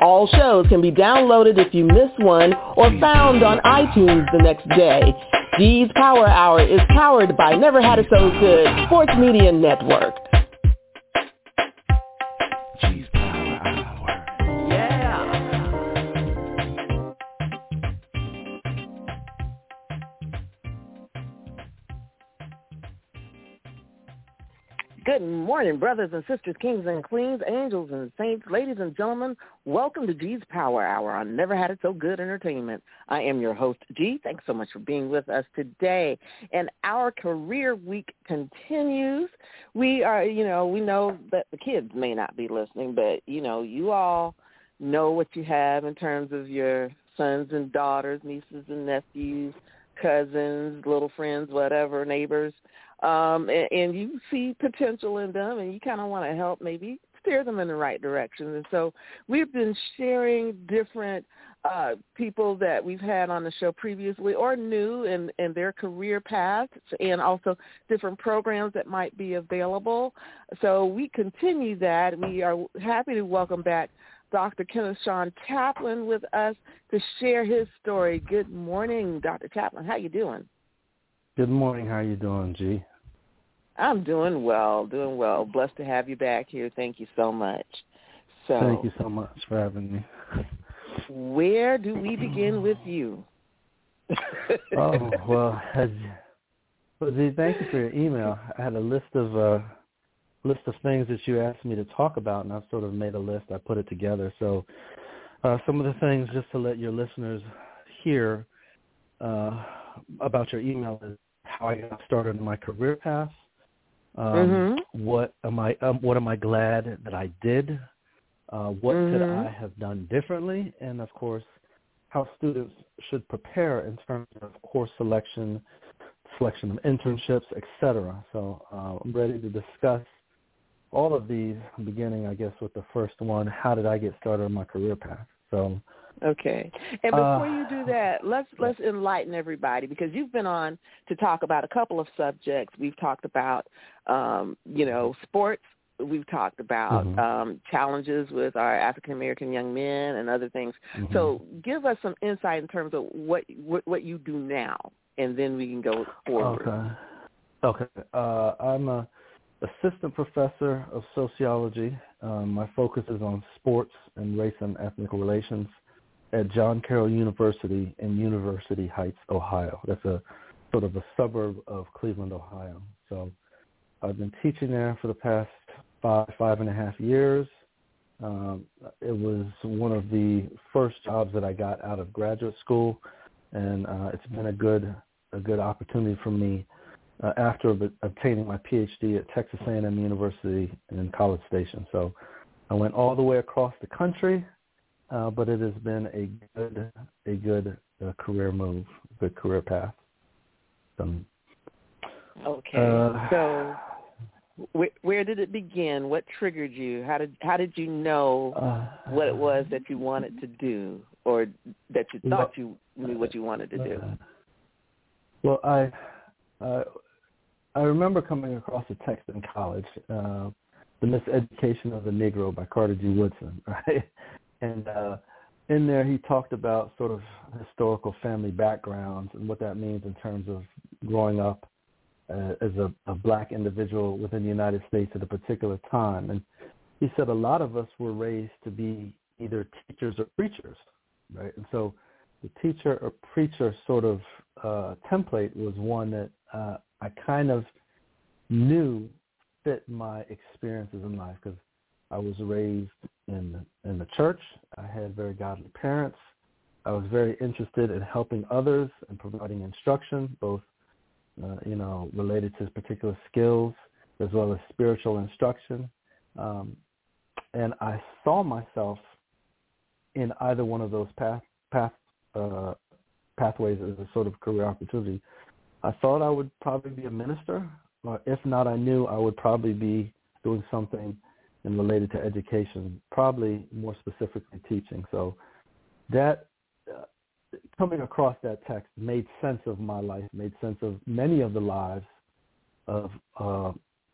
All shows can be downloaded if you miss one or found on iTunes the next day. G's Power Hour is powered by Never Had It So Good Sports Media Network. Good morning, brothers and sisters, kings and queens, angels and saints, ladies and gentlemen. Welcome to G's Power Hour I Never Had It So Good Entertainment. I am your host, G. Thanks so much for being with us today. And our career week continues. We are, you know, we know that the kids may not be listening, but, you know, you all know what you have in terms of your sons and daughters, nieces and nephews, cousins, little friends, whatever, neighbors um, and, and you see potential in them and you kind of want to help maybe steer them in the right direction. And so we've been sharing different uh, people that we've had on the show previously or new in, in their career paths and also different programs that might be available. So we continue that. We are happy to welcome back Dr. Kenneth Sean Chaplin with us to share his story. Good morning, Dr. Chaplin. How you doing? Good morning. How are you doing, G? I'm doing well, doing well. Blessed to have you back here. Thank you so much. So, Thank you so much for having me. Where do we begin with you? oh well, as, well, G, thank you for your email. I had a list of uh, list of things that you asked me to talk about, and I've sort of made a list. I put it together. So, uh, some of the things just to let your listeners hear uh, about your email is how I got started in my career path. Um, mm-hmm. What am I? Um, what am I glad that I did? Uh, what mm-hmm. could I have done differently? And of course, how students should prepare in terms of course selection, selection of internships, etc. So uh, I'm ready to discuss all of these, beginning, I guess, with the first one. How did I get started on my career path? So Okay. And before Uh, you do that, let's let's enlighten everybody because you've been on to talk about a couple of subjects. We've talked about um, you know, sports. We've talked about Mhm. um, challenges with our African American young men and other things. Mhm. So, give us some insight in terms of what, what what you do now, and then we can go forward. Okay. Okay. Uh, I'm a assistant professor of sociology. Um, my focus is on sports and race and ethnic relations at John Carroll University in University Heights, Ohio. That's a sort of a suburb of Cleveland, Ohio. So I've been teaching there for the past five, five and a half years. Um, it was one of the first jobs that I got out of graduate school, and uh, it's been a good a good opportunity for me uh, after ob- obtaining my PhD at Texas A&M University in College Station. So I went all the way across the country, uh, but it has been a good a good uh, career move, good career path. Um, Okay. Uh, so, where, where did it begin? What triggered you? How did how did you know uh, what it was that you wanted to do, or that you thought you knew what you wanted to do? Uh, Well, I uh, I remember coming across a text in college, uh, "The Miseducation of the Negro" by Carter G. Woodson, right? And uh, in there, he talked about sort of historical family backgrounds and what that means in terms of growing up uh, as a, a black individual within the United States at a particular time. And he said a lot of us were raised to be either teachers or preachers, right? And so the teacher or preacher sort of uh, template was one that uh, I kind of knew fit my experiences in life because I was raised in in the church. I had very godly parents. I was very interested in helping others and providing instruction, both uh, you know, related to particular skills as well as spiritual instruction. Um, and I saw myself in either one of those path, path, uh, pathways as a sort of career opportunity. I thought I would probably be a minister, or if not, I knew I would probably be doing something and related to education, probably more specifically teaching. So that uh, coming across that text made sense of my life, made sense of many of the lives of uh,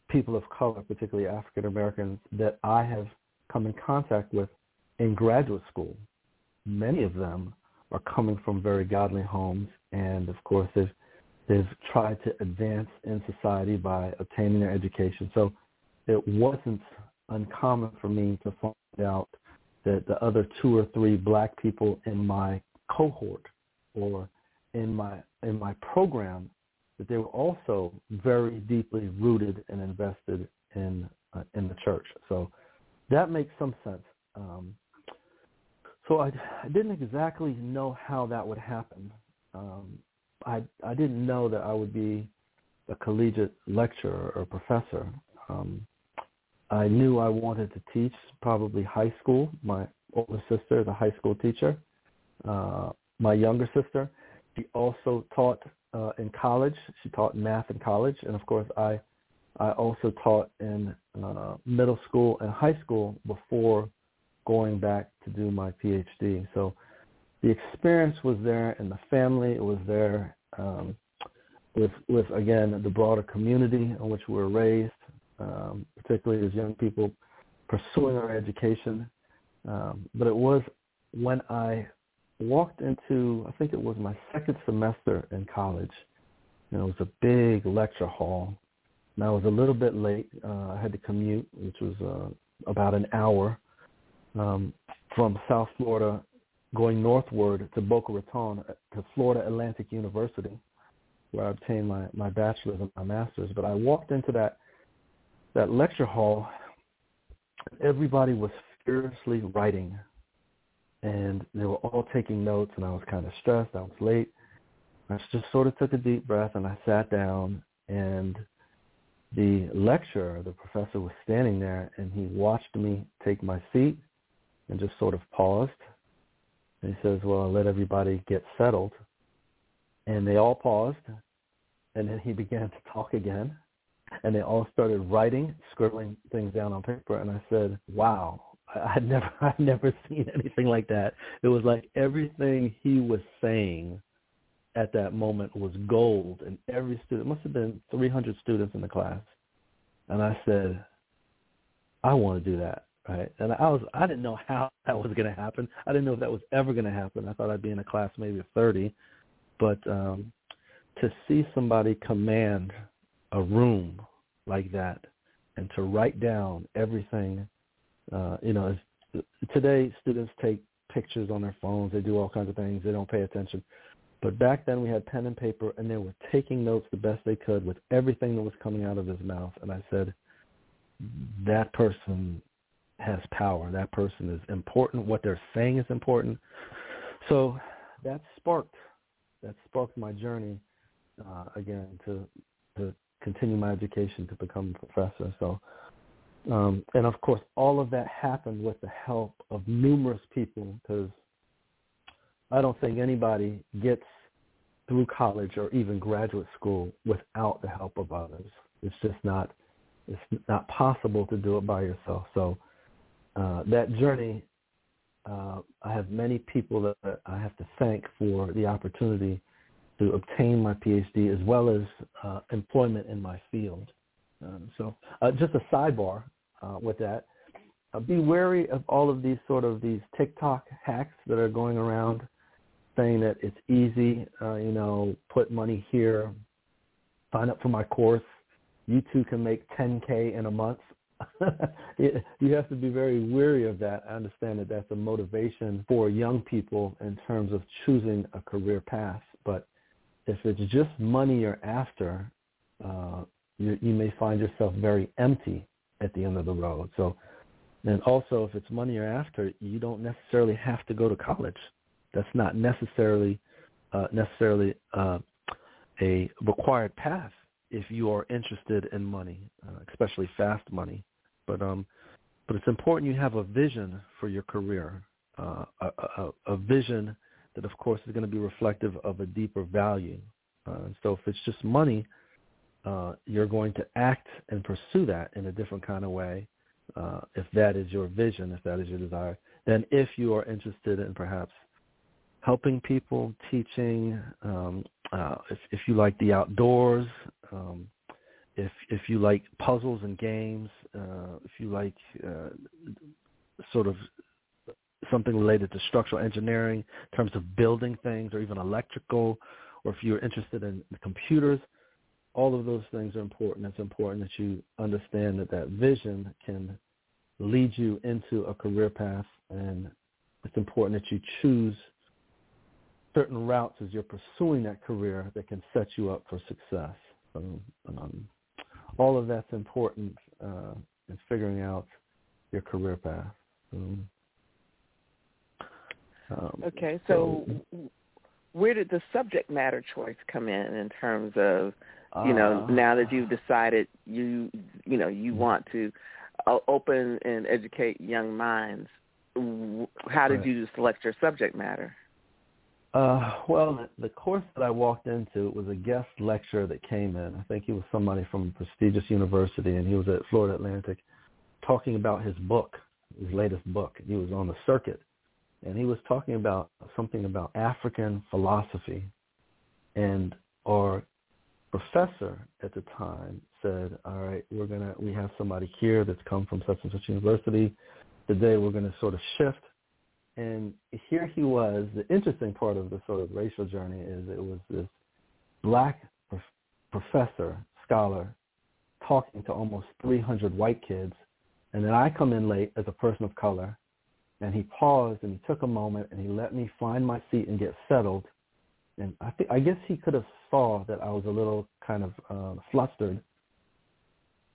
people of color, particularly African Americans, that I have come in contact with in graduate school. Many of them are coming from very godly homes, and of course, they've they've tried to advance in society by obtaining their education. So it wasn't uncommon for me to find out that the other two or three black people in my cohort or in my in my program that they were also very deeply rooted and invested in uh, in the church. So that makes some sense. Um, so I, I didn't exactly know how that would happen. Um, I I didn't know that I would be a collegiate lecturer or professor. Um, I knew I wanted to teach probably high school. My older sister is a high school teacher. Uh, my younger sister, she also taught uh, in college. She taught math in college, and of course, I I also taught in uh, middle school and high school before going back to do my PhD. So the experience was there, and the family it was there. Um, with with again the broader community in which we were raised, um, particularly as young people pursuing our education. Um, but it was when I walked into, I think it was my second semester in college, and it was a big lecture hall. And I was a little bit late. Uh, I had to commute, which was uh, about an hour um, from South Florida, going northward to Boca Raton to Florida Atlantic University, where I obtained my, my bachelor's and my master's. But I walked into that that lecture hall. Everybody was furiously writing and they were all taking notes and I was kind of stressed. I was late. I just sort of took a deep breath and I sat down and the lecturer, the professor was standing there and he watched me take my seat and just sort of paused. And he says, well, I'll let everybody get settled. And they all paused. And then he began to talk again. And they all started writing, scribbling things down on paper. And I said, wow, I'd never I'd never seen anything like that. It was like everything he was saying at that moment was gold and every student must have been 300 students in the class. And I said, I want to do that, right? And I was I didn't know how that was going to happen. I didn't know if that was ever going to happen. I thought I'd be in a class maybe of 30, but um to see somebody command a room like that and to write down everything uh, you know, today students take pictures on their phones. They do all kinds of things. They don't pay attention. But back then we had pen and paper, and they were taking notes the best they could with everything that was coming out of his mouth. And I said, that person has power. That person is important. What they're saying is important. So that sparked that sparked my journey uh, again to to continue my education to become a professor. So um, and of course, all of that happened with the help of numerous people because I don't think anybody gets through college or even graduate school without the help of others. It's just not it's not possible to do it by yourself. So uh, that journey, uh, I have many people that I have to thank for the opportunity to obtain my PhD as well as uh, employment in my field. Um, so uh, just a sidebar uh, with that. Uh, be wary of all of these sort of these TikTok hacks that are going around saying that it's easy, uh, you know, put money here, sign up for my course. You too can make 10K in a month. you have to be very wary of that. I understand that that's a motivation for young people in terms of choosing a career path. But if it's just money you're after, uh, you, you may find yourself very empty at the end of the road. So, and also if it's money you're after, you don't necessarily have to go to college. That's not necessarily uh, necessarily uh, a required path if you are interested in money, uh, especially fast money. But um, but it's important you have a vision for your career, uh, a, a, a vision that, of course, is going to be reflective of a deeper value. Uh, so if it's just money, uh, you're going to act and pursue that in a different kind of way uh, if that is your vision, if that is your desire. Then if you are interested in perhaps helping people, teaching, um, uh, if, if you like the outdoors, um, if if you like puzzles and games, uh, if you like uh, sort of something related to structural engineering in terms of building things or even electrical, or if you're interested in computers, all of those things are important. It's important that you understand that that vision can lead you into a career path, and it's important that you choose certain routes as you're pursuing that career that can set you up for success. Um, um, all of that's important uh, in figuring out your career path. Um, um, okay, so, so, where did the subject matter choice come in in terms of, you uh, know, now that you've decided you, you know, you want to uh, open and educate young minds? How did you select your subject matter? Uh, well, the course that I walked into was a guest lecturer that came in. I think he was somebody from a prestigious university, and he was at Florida Atlantic talking about his book, his latest book. He was on the circuit, and he was talking about something about African philosophy. And our professor at the time said, "All right, we're gonna we have somebody here that's come from such and such university. Today, we're to sort of shift." And here he was. The interesting part of the sort of racial journey is it was this black prof- professor, scholar, talking to almost 300 white kids. And then I come in late as a person of color. And he paused and he took a moment and he let me find my seat and get settled. And I think I guess he could have saw that I was a little kind of uh, flustered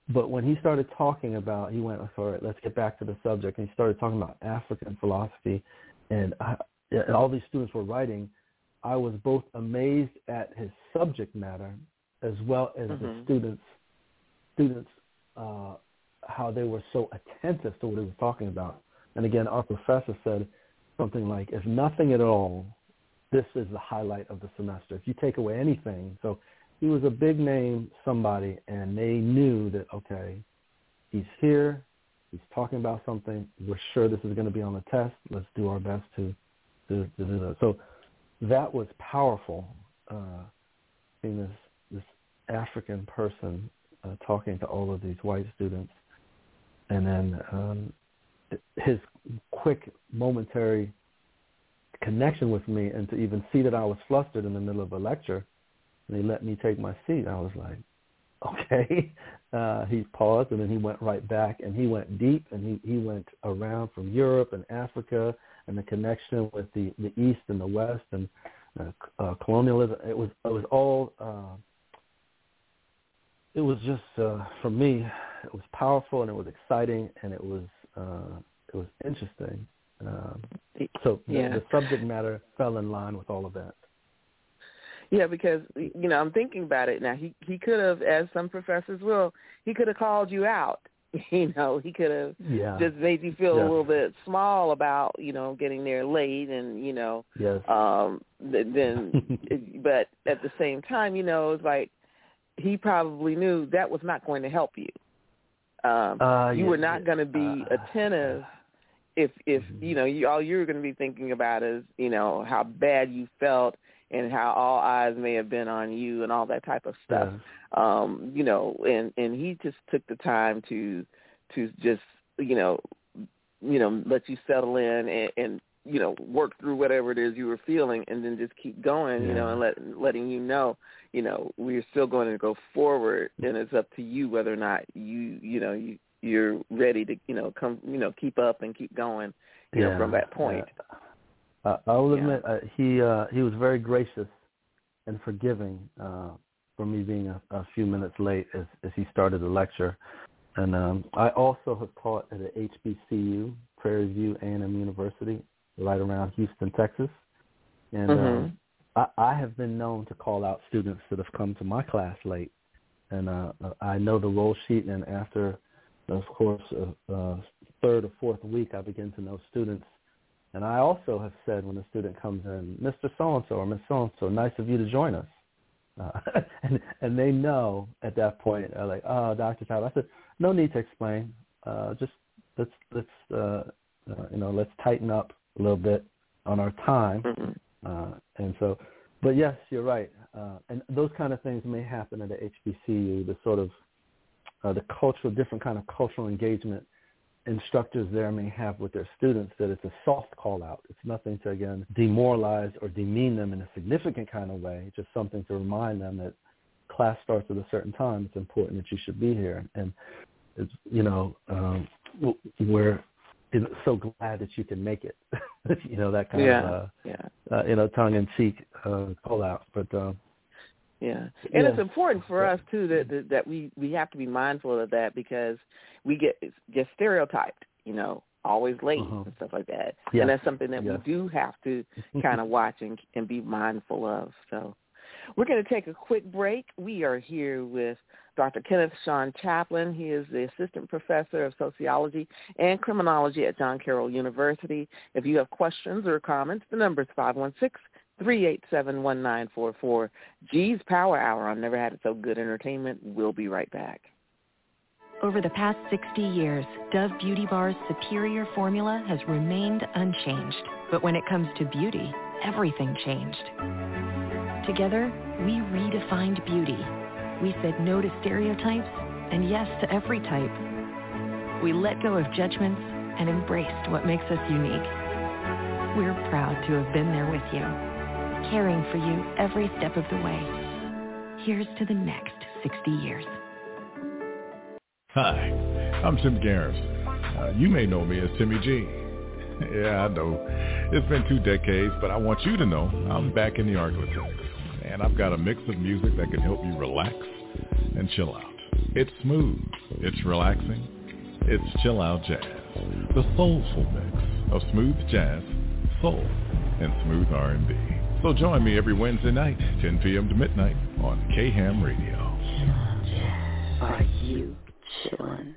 but when he started talking about, he went, all right, let's get back to the subject. And he started talking about African philosophy, and, I, and all these students were writing. I was both amazed at his subject matter as well as mm-hmm. the students, students, uh, how they were so attentive to what he was talking about. And again, our professor said something like, if nothing at all, this is the highlight of the semester. If you take away anything, so he was a big name somebody and they knew that okay he's here he's talking about something we're sure this is going to be on the test let's do our best to to, to do that so that was powerful uh seeing this this african person uh, talking to all of these white students and then um his quick momentary connection with me and to even see that I was flustered in the middle of a lecture and he let me take my seat. I was like, okay. Uh, he paused and then he went right back and he went deep and he, he went around from Europe and Africa and the connection with the, the East and the West and uh, uh, colonialism. It was, it was all, uh, it was just, uh, for me, it was powerful and it was exciting and it was, uh, it was interesting. Um, so the, yeah. the subject matter fell in line with all of that. Yeah, because you know I'm thinking about it now. He he could have, as some professors will, he could have called you out. You know, he could have yeah. just made you feel a little bit small about you know getting there late and you know. Yes. Um. Then, but at the same time, you know, it's like he probably knew that was not going to help you. Um, uh, you yeah, were not yeah. going to be uh, attentive if if mm-hmm. you know you, all you're going to be thinking about is you know how bad you felt and how all eyes may have been on you and all that type of stuff. Yeah. Um, you know, and and he just took the time to to just you know you know let you settle in and, and you know work through whatever it is you were feeling and then just keep going yeah. you know and let letting you know you know we're still going to go forward and it's up to you whether or not you you know you you're ready to you know come you know keep up and keep going you yeah. know from that point yeah. Uh, I will yeah. admit uh, he uh, he was very gracious and forgiving uh, for me being a, a few minutes late as, as he started the lecture. And um, I also have taught at a HBCU, Prairie View A&M University, right around Houston, Texas. And mm-hmm. uh, I, I have been known to call out students that have come to my class late, and uh, I know the roll sheet. And after, of course, uh, uh, third or fourth week, I begin to know students. And I also have said when a student comes in, Mr. So-and-so or Miss So-and-so, nice of you to join us. Uh, and and they know at that point, uh, like, oh, Dr. Tyler. I said, no need to explain. Uh, just let's let's uh, uh, you know let's tighten up a little bit on our time. Mm-hmm. Uh, and so, but yes, you're right. Uh, and those kind of things may happen at the HBCU. The sort of uh, the cultural, different kind of cultural engagement instructors there may have with their students that it's a soft call out. It's nothing to again demoralize or demean them in a significant kind of way. Just something to remind them that class starts at a certain time. It's important that you should be here. And it's you know um, we're so glad that you can make it. you know that kind yeah. of uh, yeah. uh, you know tongue in cheek uh, call out, but. Uh, yeah, and yeah. it's important for us too that, that we we have to be mindful of that because we get get stereotyped, you know, always late uh-huh. and stuff like that, yes. and that's something that yes. we do have to kind of watch and, and be mindful of. So, we're going to take a quick break. We are here with Dr. Kenneth Sean Chaplin. He is the assistant professor of sociology and criminology at John Carroll University. If you have questions or comments, the number is five one six. 387-1944. G's Power Hour on Never Had It So Good Entertainment. We'll be right back. Over the past 60 years, Dove Beauty Bar's superior formula has remained unchanged. But when it comes to beauty, everything changed. Together, we redefined beauty. We said no to stereotypes and yes to every type. We let go of judgments and embraced what makes us unique. We're proud to have been there with you caring for you every step of the way. Here's to the next 60 years. Hi, I'm Tim Garrison. Uh, you may know me as Timmy G. yeah, I know. It's been two decades, but I want you to know I'm back in the Arklatex. And I've got a mix of music that can help you relax and chill out. It's smooth. It's relaxing. It's chill out jazz. The soulful mix of smooth jazz, soul, and smooth R&B. So join me every Wednesday night, 10 p.m. to midnight on KHAM Radio. Are you chillin'?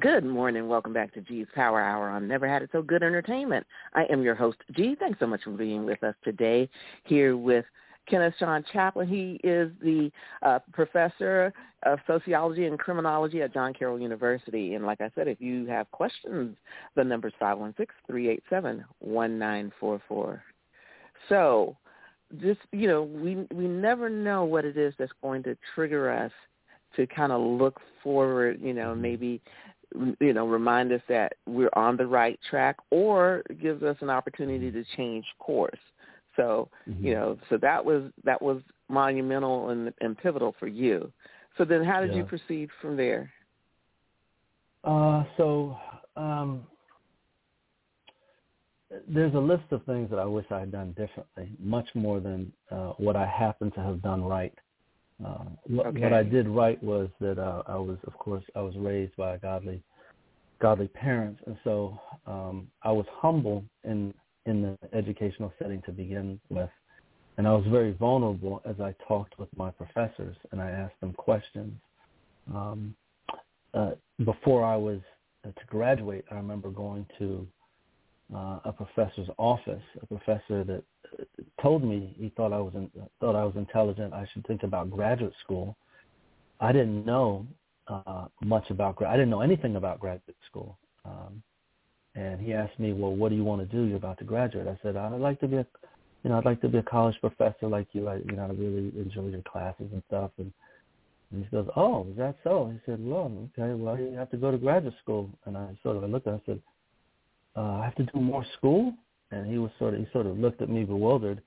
Good morning. Welcome back to G's Power Hour on Never Had It So Good Entertainment. I am your host, G. Thanks so much for being with us today here with Kenneth Sean Chaplin. He is the uh, professor of sociology and criminology at John Carroll University. And like I said, if you have questions, the number is 516-387-1944. So just, you know, we we never know what it is that's going to trigger us to kind of look forward, you know, maybe you know, remind us that we're on the right track or gives us an opportunity to change course. So, mm-hmm. you know, so that was that was monumental and, and pivotal for you. So then how did yeah. you proceed from there? Uh, so um, there's a list of things that I wish I had done differently, much more than uh, what I happen to have done right. Uh, what, okay. what I did right was that uh, I was, of course, I was raised by godly, godly parents, and so um, I was humble in in the educational setting to begin with, and I was very vulnerable as I talked with my professors and I asked them questions. Um, uh, before I was uh, to graduate, I remember going to uh, a professor's office, a professor that told me he thought I was in, thought I was intelligent. I should think about graduate school. I didn't know uh, much about grad. I didn't know anything about graduate school. Um, and he asked me, "Well, what do you want to do? You're about to graduate." I said, "I'd like to be a, you know, I'd like to be a college professor like you. I, you know, I really enjoy your classes and stuff." And, and he goes, "Oh, is that so?" He said, "Well, okay. Well, you have to go to graduate school." And I sort of I looked at him and said, uh, "I have to do more school." And he was sort of he sort of looked at me bewildered.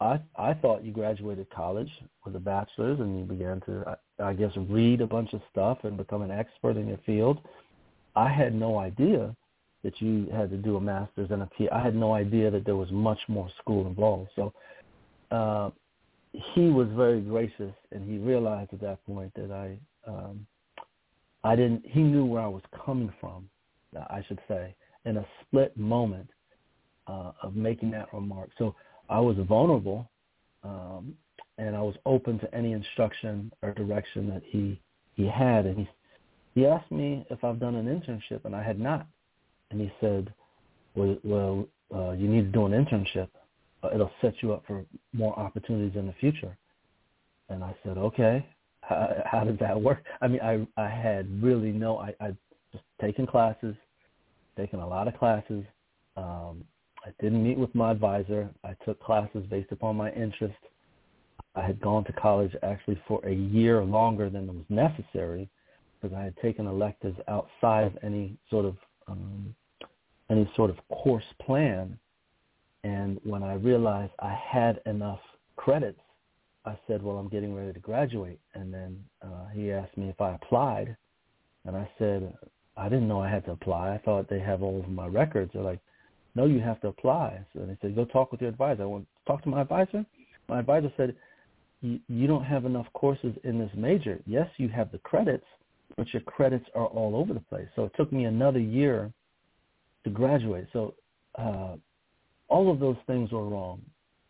I I thought you graduated college with a bachelor's and you began to I, I guess read a bunch of stuff and become an expert in your field. I had no idea that you had to do a master's and a P. I had no idea that there was much more school involved. So uh, he was very gracious, and he realized at that point that I um, I didn't. He knew where I was coming from. I should say in a split moment uh, of making that remark. So I was vulnerable, um, and I was open to any instruction or direction that he he had. And he he asked me if I've done an internship, and I had not. And he said, "Well, well uh, you need to do an internship. Uh, it'll set you up for more opportunities in the future." And I said, "Okay." How, how did that work? I mean, I I had really no. I I just taken classes, taken a lot of classes. Um, I didn't meet with my advisor. I took classes based upon my interest. I had gone to college actually for a year longer than was necessary because I had taken electives outside of any sort of um, any sort of course plan. And when I realized I had enough credits, I said, "Well, I'm getting ready to graduate." And then uh, he asked me if I applied, and I said, "I didn't know I had to apply. I thought they have all of my records." They're like, no, you have to apply. So they said, go talk with your advisor. I went talk to my advisor. My advisor said, you don't have enough courses in this major. Yes, you have the credits, but your credits are all over the place. So it took me another year to graduate. So uh, all of those things were wrong.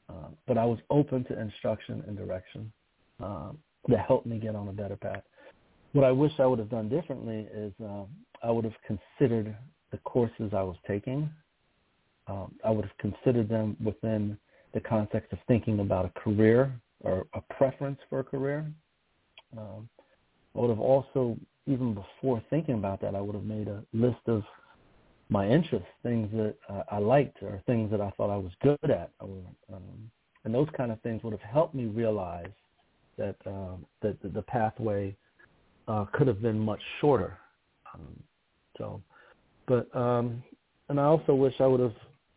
Uh, but I was open to instruction and direction uh, that helped me get on a better path. What I wish I would have done differently is uh, I would have considered the courses I was taking um, I would have considered them within the context of thinking about a career or a preference for a career. Um, I would have also, even before thinking about that, I would have made a list of my interests, things that uh, I liked or things that I thought I was good at. Or, um, and those kind of things would have helped me realize that uh, that the pathway uh, could have been much shorter. Um, so, but um, and I also wish I would have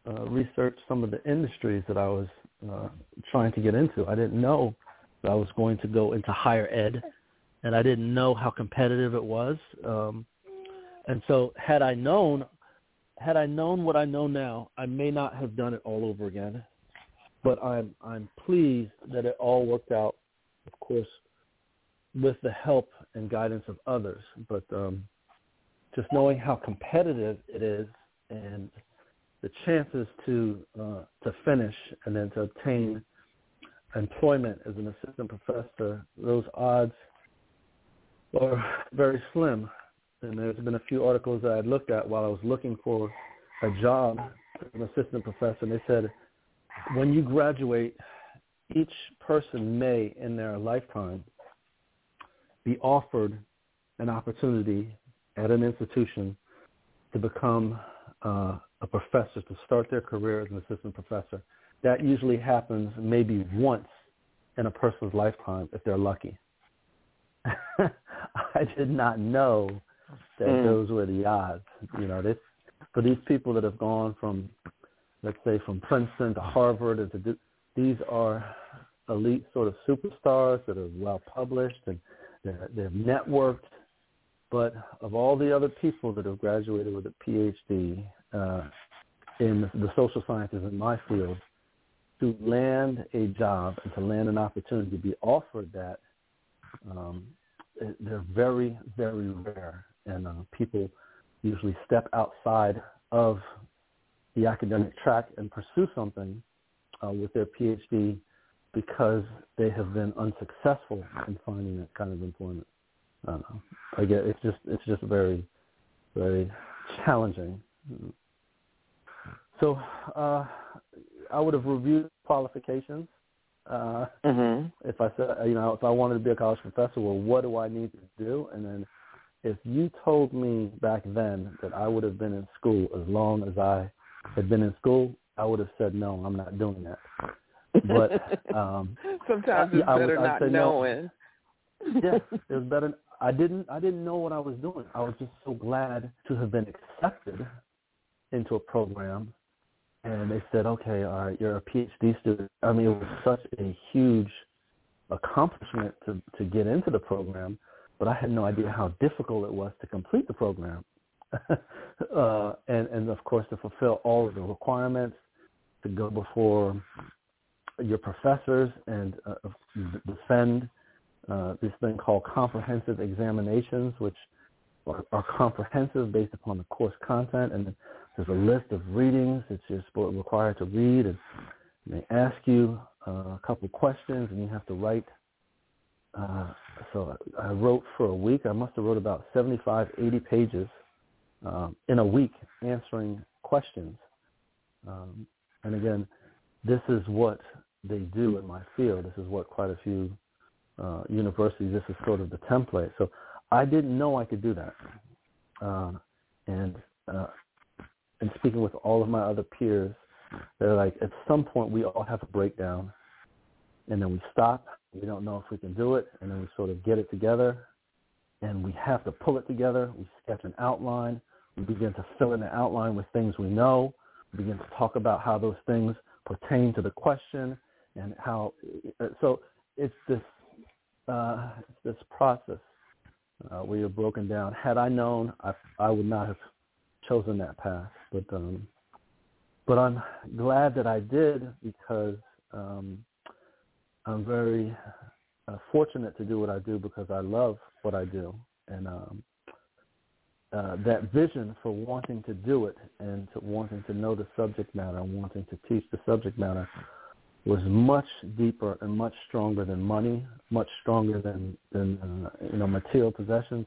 uh, research some of the industries that I was uh, trying to get into. I didn't know that I was going to go into higher ed, and I didn't know how competitive it was. Um, and so, had I known, had I known what I know now, I may not have done it all over again. But I'm I'm pleased that it all worked out. Of course, with the help and guidance of others. But um, just knowing how competitive it is and the chances to uh, to finish and then to obtain employment as an assistant professor, those odds are very slim. And there's been a few articles that I looked at while I was looking for a job as an assistant professor, and they said when you graduate, each person may in their lifetime be offered an opportunity at an institution to become uh, a professor to start their career as an assistant professor. That usually happens maybe once in a person's lifetime if they're lucky. I did not know that mm. those were the odds. You know, this for these people that have gone from, let's say, from Princeton to Harvard, and to do, these are elite sort of superstars that are well published and they're, they're networked. But of all the other people that have graduated with a PhD, uh, in the social sciences in my field to land a job and to land an opportunity to be offered that um, they're very very rare and uh, people usually step outside of the academic track and pursue something uh, with their PhD because they have been unsuccessful in finding that kind of employment. I get it's just it's just very very challenging so uh, I would have reviewed qualifications. Uh, mm-hmm. If I said, you know, if I wanted to be a college professor, well, what do I need to do? And then if you told me back then that I would have been in school as long as I had been in school, I would have said, no, I'm not doing that. But um, sometimes it's I, better I not knowing. No. yes, it was better. I didn't. I didn't know what I was doing. I was just so glad to have been accepted into a program and they said, okay, all right, you're a PhD student. I mean, it was such a huge accomplishment to to get into the program, but I had no idea how difficult it was to complete the program, uh, and and of course to fulfill all of the requirements, to go before your professors and uh, defend uh, this thing called comprehensive examinations, which are, are comprehensive based upon the course content and there's a list of readings that you're required to read, and They ask you uh, a couple questions, and you have to write. Uh, so I wrote for a week. I must have wrote about 75, 80 pages um, in a week answering questions. Um, and again, this is what they do in my field. This is what quite a few uh, universities, this is sort of the template. So I didn't know I could do that. Uh, and uh, and speaking with all of my other peers, they're like, at some point we all have a breakdown, and then we stop. We don't know if we can do it, and then we sort of get it together, and we have to pull it together. We sketch an outline. We begin to fill in the outline with things we know. We begin to talk about how those things pertain to the question and how. So it's this uh, this process uh, where you're broken down. Had I known, I, I would not have chosen that path. But um, but I'm glad that I did because um, I'm very uh, fortunate to do what I do because I love what I do, and um, uh, that vision for wanting to do it and to wanting to know the subject matter and wanting to teach the subject matter was much deeper and much stronger than money, much stronger than than uh, you know material possessions.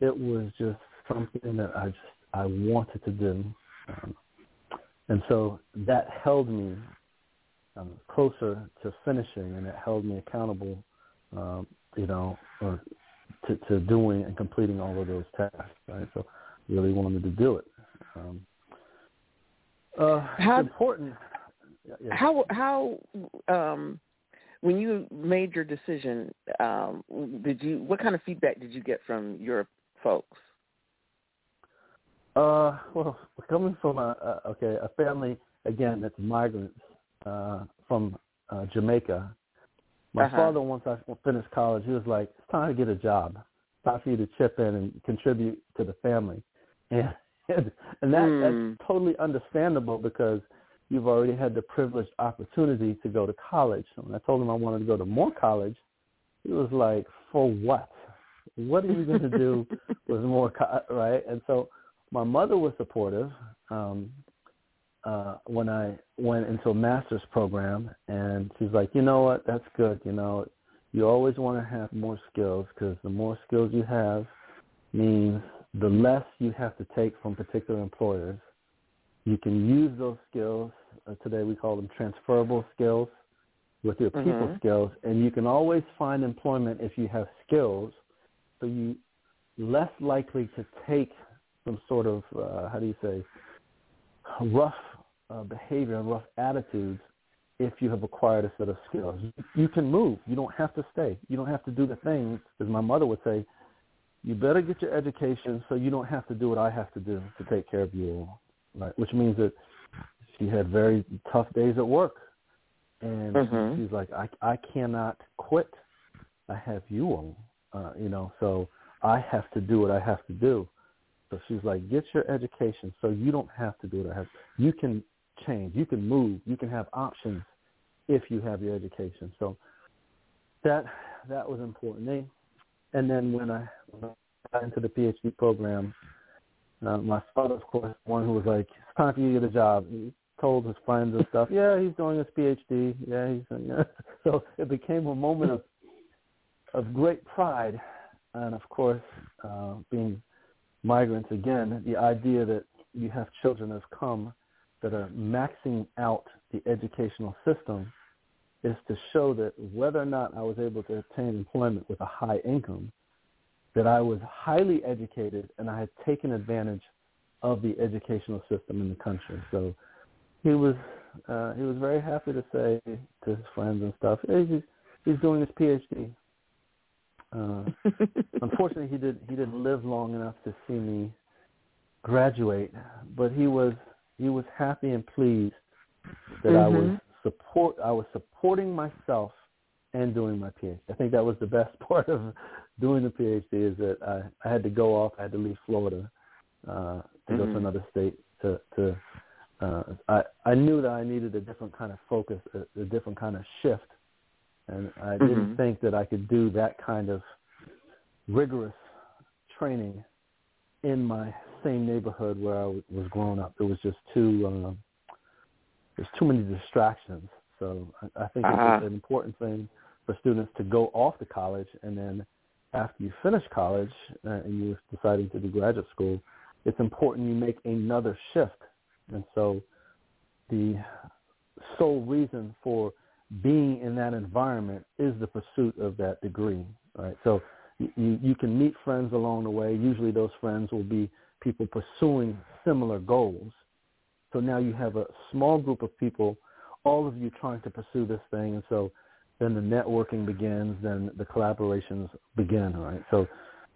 It was just something that I just I wanted to do, um, and so that held me um, closer to finishing, and it held me accountable, um, you know, or to, to doing and completing all of those tasks. Right, so really wanted to do it. Um, uh, How, it's important yeah. How how um when you made your decision, um, did you what kind of feedback did you get from your folks? Uh, well, coming from a, a okay a family again that's migrants uh, from uh, Jamaica. My uh-huh. father, once I finished college, he was like, "It's time to get a job. It's time for you to chip in and contribute to the family," and and, and that mm. that's totally understandable because you've already had the privileged opportunity to go to college. So when I told him I wanted to go to more college, he was like, for what? What are you going to do with more, co-? right? And so my mother was supportive um, uh, when I went into a master's program, and she's like, you know what, that's good. You know, you always want to have more skills because the more skills you have means the less you have to take from particular employers you can use those skills. Uh, today we call them transferable skills with your people mm-hmm. skills, and you can always find employment if you have skills. So you less likely to take some sort of uh, how do you say rough uh, behavior and rough attitudes if you have acquired a set of skills. You can move. You don't have to stay. You don't have to do the things, as my mother would say, you better get your education so you don't have to do what I have to do to take care of you right? Which means that she had very tough days at work, and mm-hmm. she's like, I I cannot quit. I have you on, uh, you know, so I have to do what I have to do. So she's like, get your education so you don't have to do what I have. You can change. You can move. You can have options if you have your education. So that that was important. and then when I, when I got into the PhD program, uh, my father, of course, one who was like, "It's time for you to get a job." Told his friends and stuff, "Yeah, he's doing his PhD. Yeah, he's." Yeah. So it became a moment of of great pride, and of course, uh, being migrants again, the idea that you have children has come that are maxing out the educational system is to show that whether or not I was able to obtain employment with a high income, that I was highly educated and I had taken advantage of the educational system in the country. So he was uh, he was very happy to say to his friends and stuff, hey, he's he's doing his PhD. Uh, unfortunately, he did he didn't live long enough to see me graduate, but he was he was happy and pleased that mm-hmm. I was support I was supporting myself and doing my PhD. I think that was the best part of doing the PhD is that I, I had to go off. I had to leave Florida uh, to mm-hmm. go to another state. To to uh, I I knew that I needed a different kind of focus, a, a different kind of shift, and I mm-hmm. didn't think that I could do that kind of rigorous training in my same neighborhood where I was growing up. It was just too uh, there's too many distractions. So I, I think Uh-huh. it's an important thing for students to go off to college, and then after you finish college uh, and you're deciding to do graduate school, it's important you make another shift. And so the sole reason for being in that environment is the pursuit of that degree, right? So you, you can meet friends along the way. Usually those friends will be people pursuing similar goals. So now you have a small group of people, all of you trying to pursue this thing. And so then the networking begins, then the collaborations begin, right? So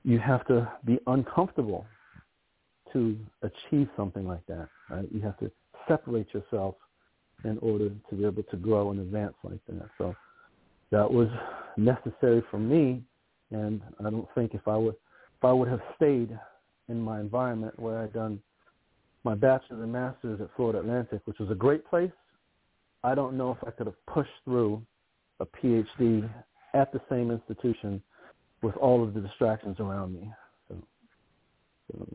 you have to be uncomfortable to achieve something like that, right? You have to separate yourself in order to be able to grow and advance like that. So that was necessary for me, and I don't think if I would if I would have stayed in my environment where I'd done my bachelor's and master's at Florida Atlantic, which was a great place, I don't know if I could have pushed through a PhD at the same institution with all of the distractions around me. So, so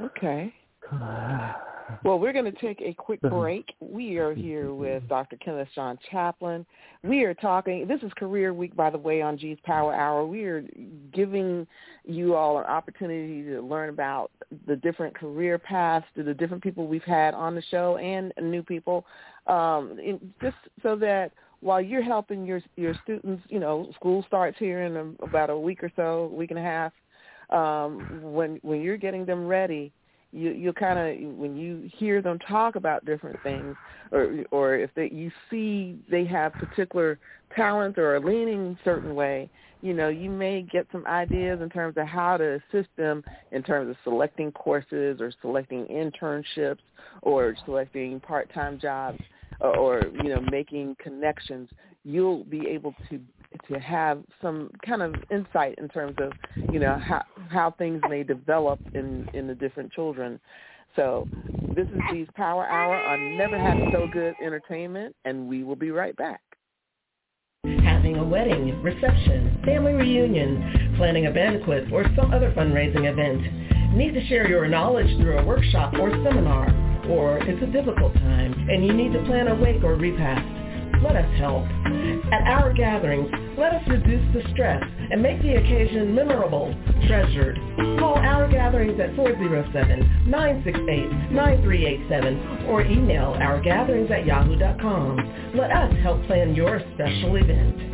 Okay. Well, we're going to take a quick break. We are here with Dr. Kenneth Sean Chaplin. We are talking, this is Career Week, by the way, on G's Power Hour. We are giving you all an opportunity to learn about the different career paths to the different people we've had on the show and new people, um, in, just so that while you're helping your your students, you know, school starts here in a, about a week or so, week and a half. Um, when when you're getting them ready, you you kind of when you hear them talk about different things, or or if they you see they have particular talents or are leaning certain way, you know, you may get some ideas in terms of how to assist them in terms of selecting courses or selecting internships or selecting part-time jobs or, or you know making connections. You'll be able to to have some kind of insight in terms of you know how how things may develop in in the different children so this is G's Power Hour on Never Had So Good Entertainment, and we will be right back. Having a wedding, reception, family reunion, planning a banquet, or some other fundraising event. Need to share your knowledge through a workshop or seminar, or it's a difficult time and you need to plan a wake or repast. Let us help. At our gatherings, let us reduce the stress and make the occasion memorable, treasured. Call our gatherings at 407-968-9387 or email ourgatherings at yahoo.com. Let us help plan your special event.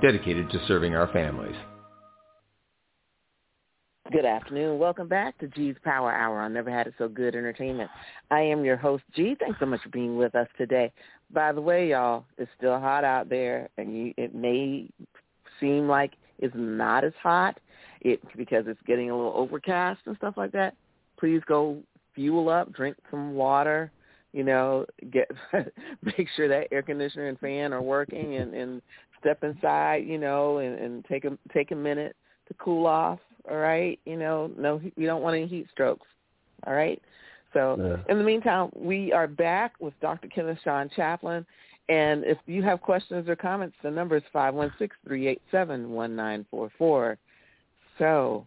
dedicated to serving our families. Good afternoon. Welcome back to G's Power Hour on Never Had It So Good Entertainment. I am your host, G. Thanks so much for being with us today. By the way, y'all, it's still hot out there, and you, it may seem like it's not as hot it because it's getting a little overcast and stuff like that. Please go fuel up, drink some water, you know, get make sure that air conditioner and fan are working, and, and step inside, you know, and, and take a take a minute to cool off. All right, you know, no, you don't want any heat strokes. All right. So Yeah. in the meantime, we are back with Dr. Kenneth Sean Chaplin. And if you have questions or comments, the number is five one six three eight seven one nine four four. So,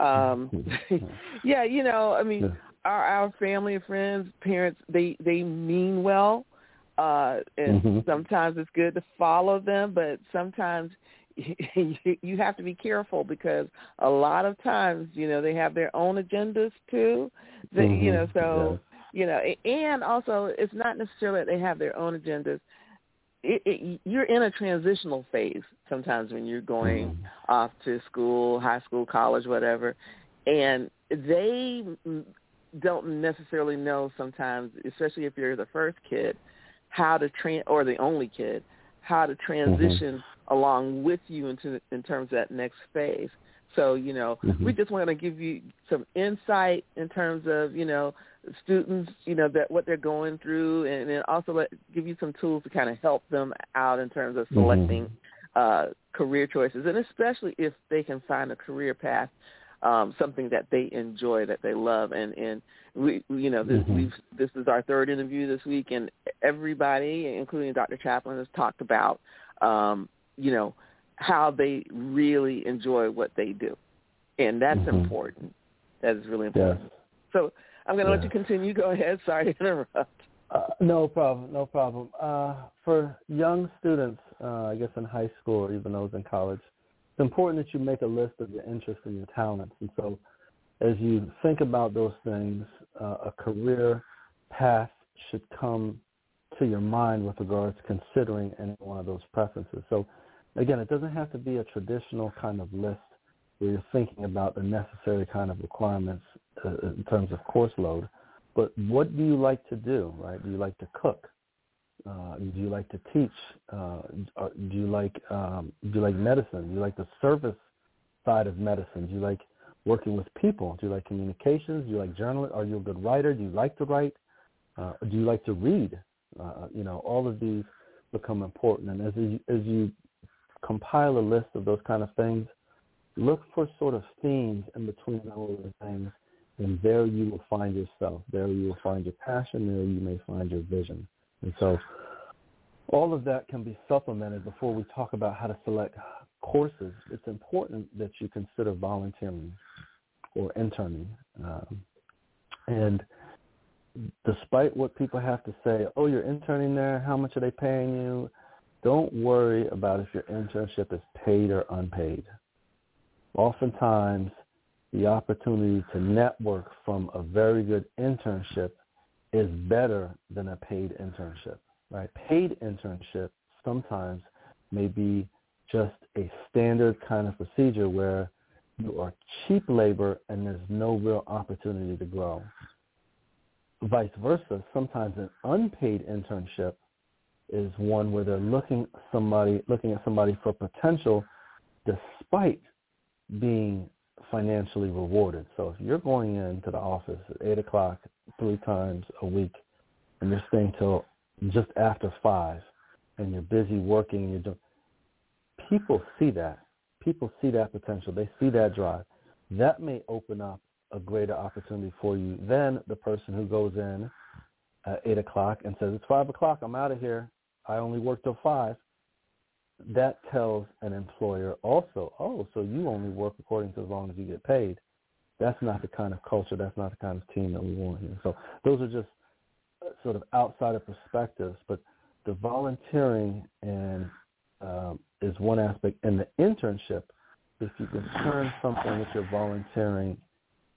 um, yeah, you know, I mean, our our family and friends, parents, they they mean well, uh, and Mhm. sometimes it's good to follow them, but sometimes you, you have to be careful because a lot of times, you know, they have their own agendas too. That you know, so you know, and also it's not necessarily that they have their own agendas. It, it, you're in a transitional phase sometimes when you're going Mhm. off to school, high school, college, whatever, and they don't necessarily know sometimes, especially if you're the first kid, how to train or the only kid, how to transition along with you into in terms of that next phase. So, you know, Mhm. we just want to give you some insight in terms of, you know, students, you know, that what they're going through and then also let, give you some tools to kind of help them out in terms of selecting uh, career choices and especially if they can find a career path, um, something that they enjoy, that they love. And, and we, you know, this, Mhm. we've, this is our third interview this week and everybody, including Dr. Chaplin, has talked about, um, you know, how they really enjoy what they do. And that's Mhm. important. That is really Yes. important. So I'm going to let you continue. Go ahead. Sorry to interrupt. Uh, no problem, no problem. Uh, for young students, uh, I guess in high school or even those in college, it's important that you make a list of your interests and your talents. And so as you think about those things, uh, a career path should come to your mind with regards to considering any one of those preferences. So again, it doesn't have to be a traditional kind of list where you're thinking about the necessary kind of requirements uh, in terms of course load. But what do you like to do, right? Do you like to cook? Uh, do you like to teach? Uh, do you like um, do you like medicine? Do you like the service side of medicine? Do you like working with people? Do you like communications? Do you like journalism? Are you a good writer? Do you like to write? Uh, do you like to read? Uh, you know, all of these become important. And as you, as you compile a list of those kind of things, look for sort of themes in between all of the things, and there you will find yourself. There you will find your passion. There you may find your vision. And so all of that can be supplemented before we talk about how to select courses. It's important that you consider volunteering or interning. Um, and despite what people have to say, oh, you're interning there, how much are they paying you? Don't worry about if your internship is paid or unpaid. Oftentimes, the opportunity to network from a very good internship is better than a paid internship, right? Paid internship sometimes may be just a standard kind of procedure where you are cheap labor and there's no real opportunity to grow. Vice versa, sometimes an unpaid internship is one where they're looking somebody looking at somebody for potential despite being financially rewarded. So if you're going into the office at eight o'clock three times a week and you're staying till just after five and you're busy working, you're doing people see that. People see that potential. They see that drive. That may open up a greater opportunity for you than the person who goes in at eight o'clock and says, It's five o'clock, I'm out of here. I only work till five. That tells an employer also, oh, so you only work according to as long as you get paid. That's not the kind of culture, that's not the kind of team that we want here. So those are just uh, sort of outsider perspectives, but the volunteering and um, is one aspect. And the internship, if you can turn something that you're volunteering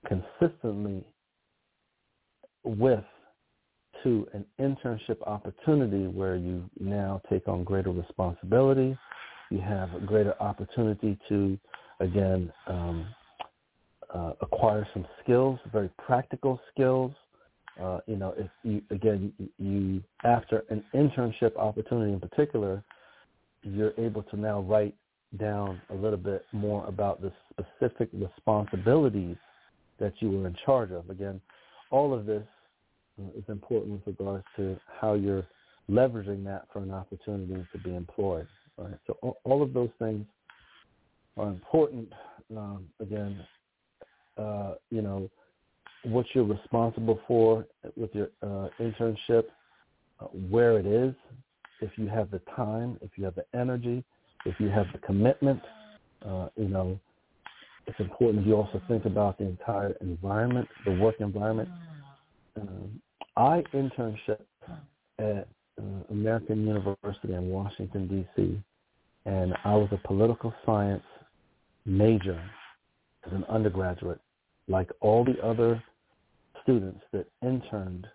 consistently with to an internship opportunity where you now take on greater responsibility, you have a greater opportunity to, again, um, uh, acquire some skills, very practical skills. Uh, you know, if you again you after an internship opportunity in particular, you're able to now write down a little bit more about the specific responsibilities that you were in charge of. Again, all of this is important with regards to how you're leveraging that for an opportunity to be employed. Right? So all, all of those things are important. Um, again, uh, you know, what you're responsible for with your uh, internship, uh, where it is, if you have the time, if you have the energy, if you have the commitment, uh, you know, it's important you also think about the entire environment, the work environment. Um, I internship at uh, American University in Washington, D.C., and I was a political science major as an undergraduate, like all the other students that interned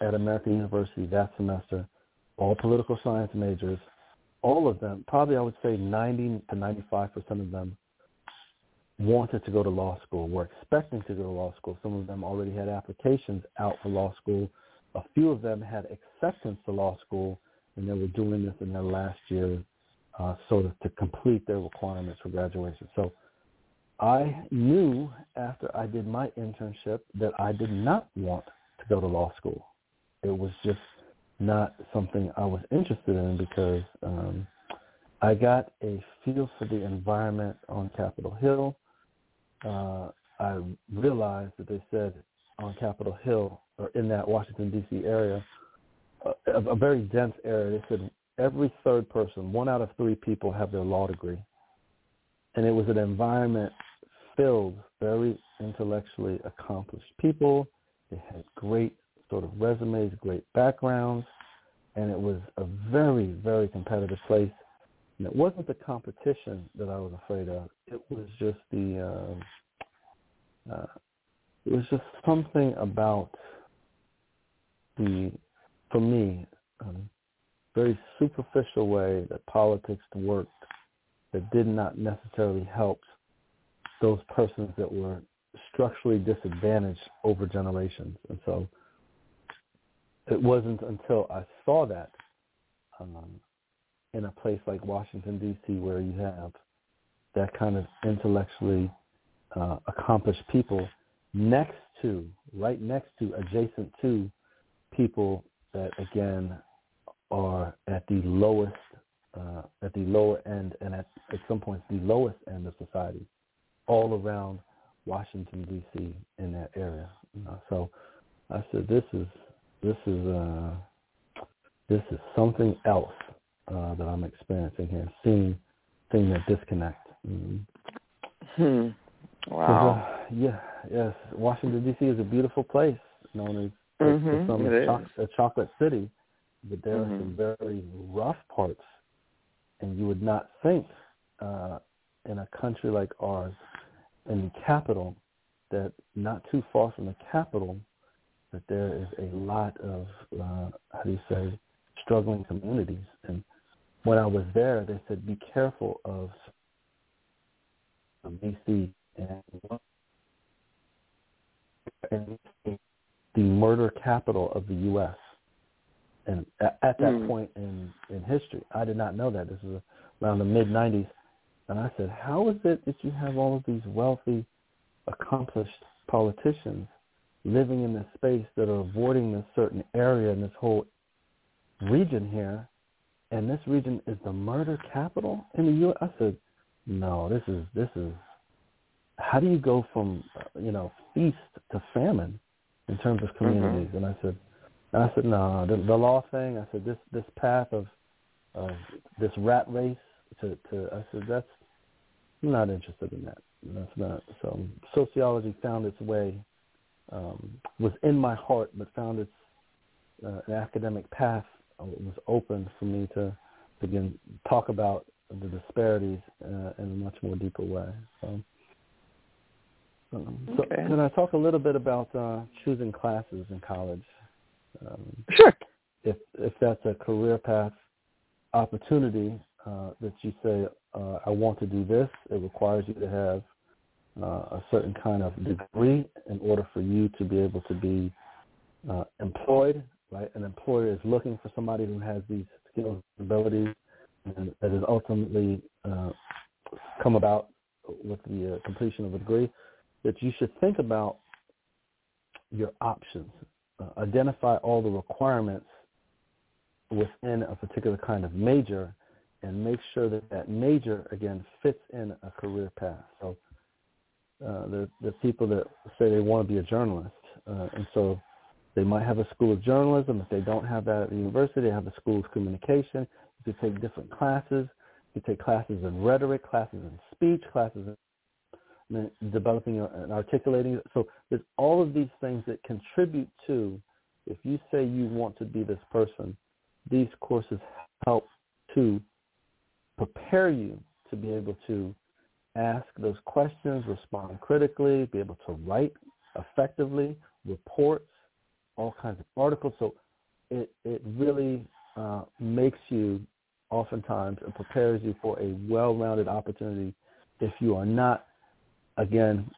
at American University that semester, all political science majors, all of them, probably I would say 90 to 95% of them wanted to go to law school, were expecting to go to law school. Some of them already had applications out for law school. A few of them had acceptance to law school, and they were doing this in their last year uh, sort of to complete their requirements for graduation. So I knew after I did my internship that I did not want to go to law school. It was just not something I was interested in because um, I got a feel for the environment on Capitol Hill. Uh, I realized that they said on Capitol Hill or in that Washington D.C. area, a, a very dense area. They said every third person, one out of three people, have their law degree, and it was an environment filled very intellectually accomplished people. They had great sort of resumes, great backgrounds, and it was a very, very competitive place. And it wasn't the competition that I was afraid of. It was just the, uh, uh, it was just something about the, for me, um, very superficial way that politics worked that did not necessarily help those persons that were structurally disadvantaged over generations. And so it wasn't until I saw that um, in a place like Washington, D.C., where you have that kind of intellectually uh, accomplished people next to, right next to, adjacent to people that, again, are at the lowest, uh, at the lower end and at, at some points the lowest end of society, all around Washington, D.C., in that area. Uh, so I said, this is this is uh, this is something else uh, that I'm experiencing here, seeing seeing that disconnect. Mm-hmm. Hmm. Wow. Uh, yeah. Yes. Washington D.C. is a beautiful place, known as mm-hmm. some cho- a chocolate city, but there mm-hmm. are some very rough parts, and you would not think uh, in a country like ours, in the capital, that not too far from the capital that there is a lot of uh, how do you say struggling communities. And when I was there, they said be careful of DC and the murder capital of the U.S. And at, at that mm. point in in history, I did not know that. This was around the mid '90s, and I said, "How is it that you have all of these wealthy, accomplished politicians living in this space that are avoiding this certain area in this whole region here, and this region is the murder capital in the U.S. I said, no, this is this is. How do you go from you know feast to famine in terms of communities? Mm-hmm. And I said, and I said, no, the, the law thing. I said this this path of of this rat race to to. I said that's I'm not interested in that. That's not so. Sociology found its way um, was in my heart, but found its uh, an academic path was open for me to begin talk about the disparities uh, in a much more deeper way. So, um, okay. so can I talk a little bit about uh, choosing classes in college? Um, sure. If if that's a career path opportunity uh, that you say, uh, I want to do this, it requires you to have uh, a certain kind of degree in order for you to be able to be uh, employed. Right, an employer is looking for somebody who has these skills and abilities, and that has ultimately uh, come about with the uh, completion of a degree. That you should think about your options, uh, identify all the requirements within a particular kind of major, and make sure that that major again fits in a career path. So uh, the the people that say they want to be a journalist, uh, and so they might have a school of journalism. If they don't have that at the university, they have a school of communication. You could take different classes. You could take classes in rhetoric, classes in speech, classes in developing and articulating. So there's all of these things that contribute to. If you say you want to be this person, these courses help to prepare you to be able to ask those questions, respond critically, be able to write effectively, reports, all kinds of articles. So it, it really uh, makes you oftentimes and prepares you for a well-rounded opportunity. If you are not, again,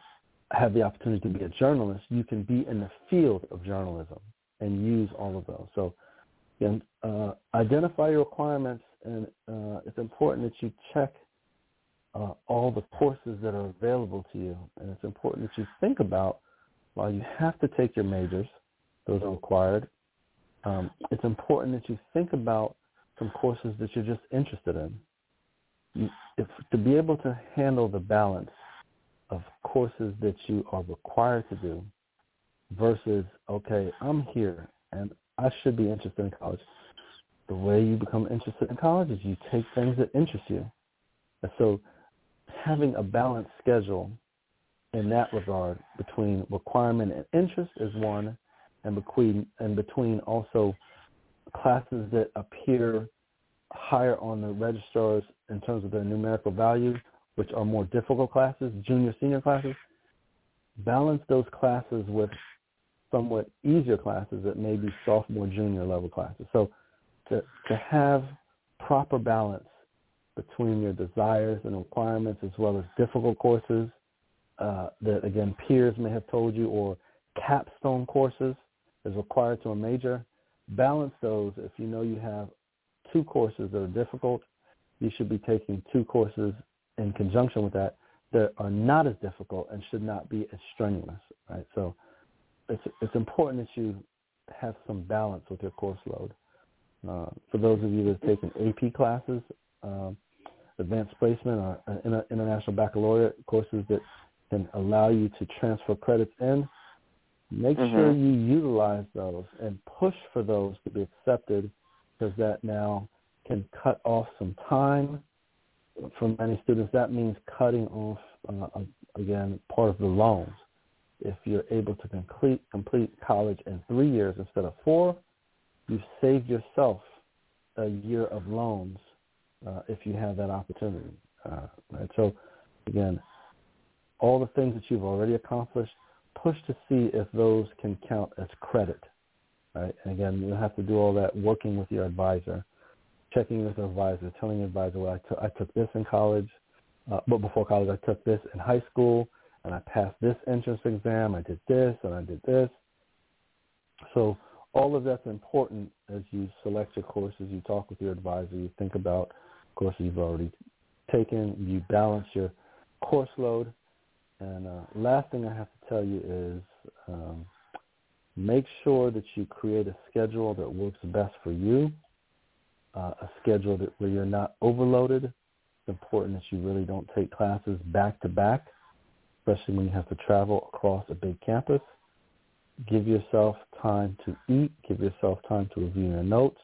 have the opportunity to be a journalist, you can be in the field of journalism and use all of those. So again, uh, identify your requirements and uh, it's important that you check uh, all the courses that are available to you, and it's important that you think about while you have to take your majors, those are required. Um, it's important that you think about some courses that you're just interested in. If to be able to handle the balance of courses that you are required to do versus okay, I'm here and I should be interested in college. The way you become interested in college is you take things that interest you. And so having a balanced schedule in that regard between requirement and interest is one and between and between also classes that appear higher on the registrars in terms of their numerical value, which are more difficult classes, junior, senior classes, balance those classes with somewhat easier classes that may be sophomore, junior level classes. So to, to have proper balance between your desires and requirements as well as difficult courses uh, that, again, peers may have told you or capstone courses is required to a major. Balance those. If you know you have two courses that are difficult, you should be taking two courses in conjunction with that that are not as difficult and should not be as strenuous, right? So it's it's important that you have some balance with your course load. Uh, for those of you that have taken AP classes, um, advanced placement or uh, international baccalaureate courses that can allow you to transfer credits in, make mm-hmm. sure you utilize those and push for those to be accepted because that now can cut off some time for many students. That means cutting off, uh, again, part of the loans. If you're able to complete complete college in three years instead of four, you've saved yourself a year of loans uh, if you have that opportunity. Uh, right? So, again, all the things that you've already accomplished, push to see if those can count as credit. Right? And again, you have to do all that working with your advisor, checking with your advisor, telling your advisor, well, I, t- I took this in college, uh, but before college, I took this in high school, and I passed this entrance exam. I did this, and I did this. So all of that's important as you select your courses. You talk with your advisor. You think about courses you've already taken. You balance your course load and uh, last thing I have tell you is um, make sure that you create a schedule that works best for you, uh, a schedule that where you're not overloaded. It's important that you really don't take classes back to back, especially when you have to travel across a big campus. Give yourself time to eat. Give yourself time to review your notes.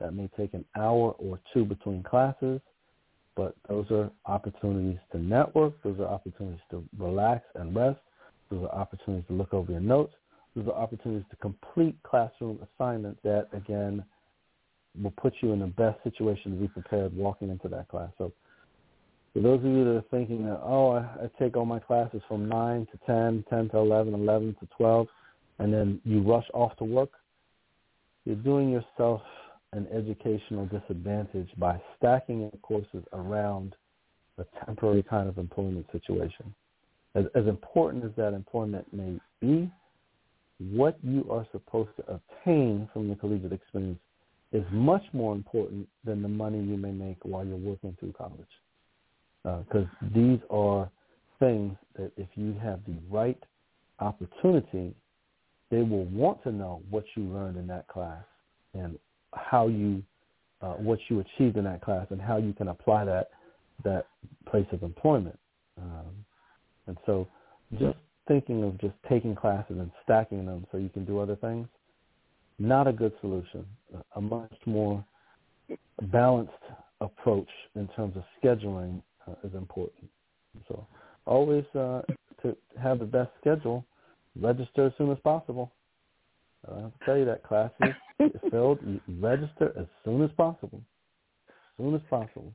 That may take an hour or two between classes but those are opportunities to network. Those are opportunities to relax and rest. Those are opportunities to look over your notes. Those are opportunities to complete classroom assignments that, again, will put you in the best situation to be prepared walking into that class. So for those of you that are thinking that, oh, I, I take all my classes from 9 to 10, 10 to 11, 11 to 12, and then you rush off to work, you're doing yourself an educational disadvantage by stacking your courses around a temporary kind of employment situation. As, as important as that employment may be, what you are supposed to obtain from your collegiate experience is much more important than the money you may make while you're working through college. Because uh, these are things that if you have the right opportunity, they will want to know what you learned in that class and how you uh, what you achieved in that class and how you can apply that that place of employment. Um, and so, just thinking of just taking classes and stacking them so you can do other things, not a good solution. A much more balanced approach in terms of scheduling uh, is important. So, always uh, to have the best schedule, register as soon as possible. I have to tell you that classes filled. You register as soon as possible. As soon as possible.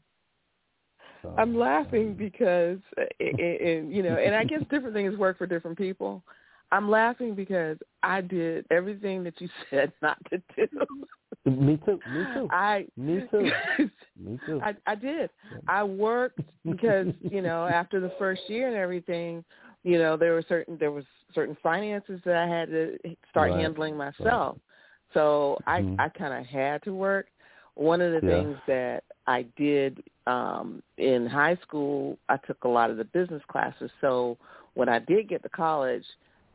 I'm laughing because, and you know, and I guess different things work for different people. I'm laughing because I did everything that you said not to do. Me too. Me too. I me too. me too. I I did. I worked because you know after the first year and everything, you know there were certain there was certain finances that I had to start right. handling myself. Right. So mm-hmm. I I kind of had to work. One of the yeah. things that I did um, in high school. I took a lot of the business classes, so when I did get to college,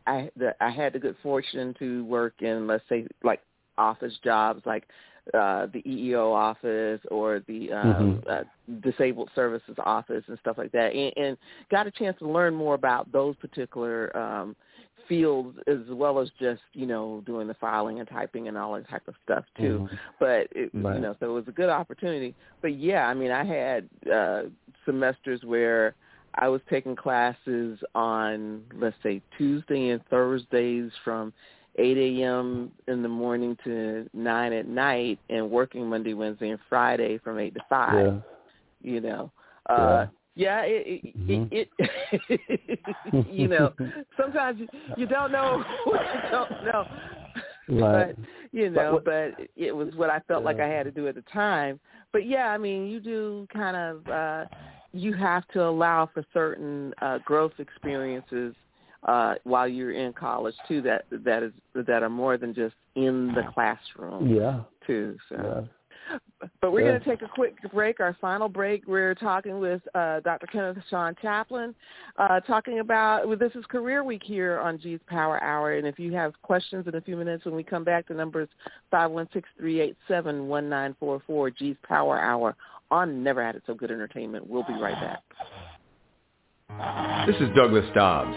I the, I had the good fortune to work in let's say like office jobs like uh, the EEO office or the um, mm-hmm. uh, disabled services office and stuff like that, and, and got a chance to learn more about those particular um, fields as well as just you know doing the filing and typing and all that type of stuff too. Mm-hmm. But it, right. you know, so it was a good opportunity. But yeah, I mean, I had uh, semesters where I was taking classes on let's say Tuesday and Thursdays from 8 a.m. in the morning to 9 at night and working Monday, Wednesday, and Friday from 8 to 5. Yeah. You know. Uh, yeah. it, it, mm-hmm. it, it you know, sometimes you don't know what you don't know. Right. But, you know, but, but it was what I felt yeah. like I had to do at the time. But yeah, I mean, you do kind of, uh, you have to allow for certain uh, growth experiences uh, while you're in college too that that is that are more than just in the classroom. Yeah. Too. So. Yeah. But we're yeah. going to take a quick break. Our final break. We're talking with uh, Dr. Kenneth Sean Chaplin, uh, talking about well, this is Career Week here on G's Power Hour. And if you have questions in a few minutes when we come back, the number is five one six three eight seven one nine four four. G's Power Hour on Never Had It So Good Entertainment. We'll be right back. This is Douglas Dobbs,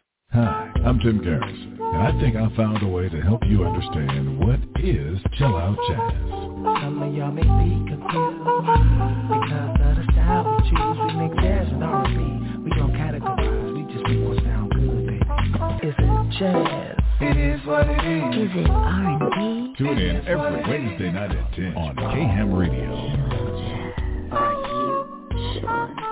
Hi, I'm Tim Garrison, and I think I found a way to help you understand what is chill out jazz. Some of y'all may be confused because of the style we choose. We make jazz and R&B. We don't categorize. We just make what sound good, baby. Is it jazz? It is what it is. Is it R&B? Tune in every Wednesday night at 10 on KHAM Radio. Are you chillin'?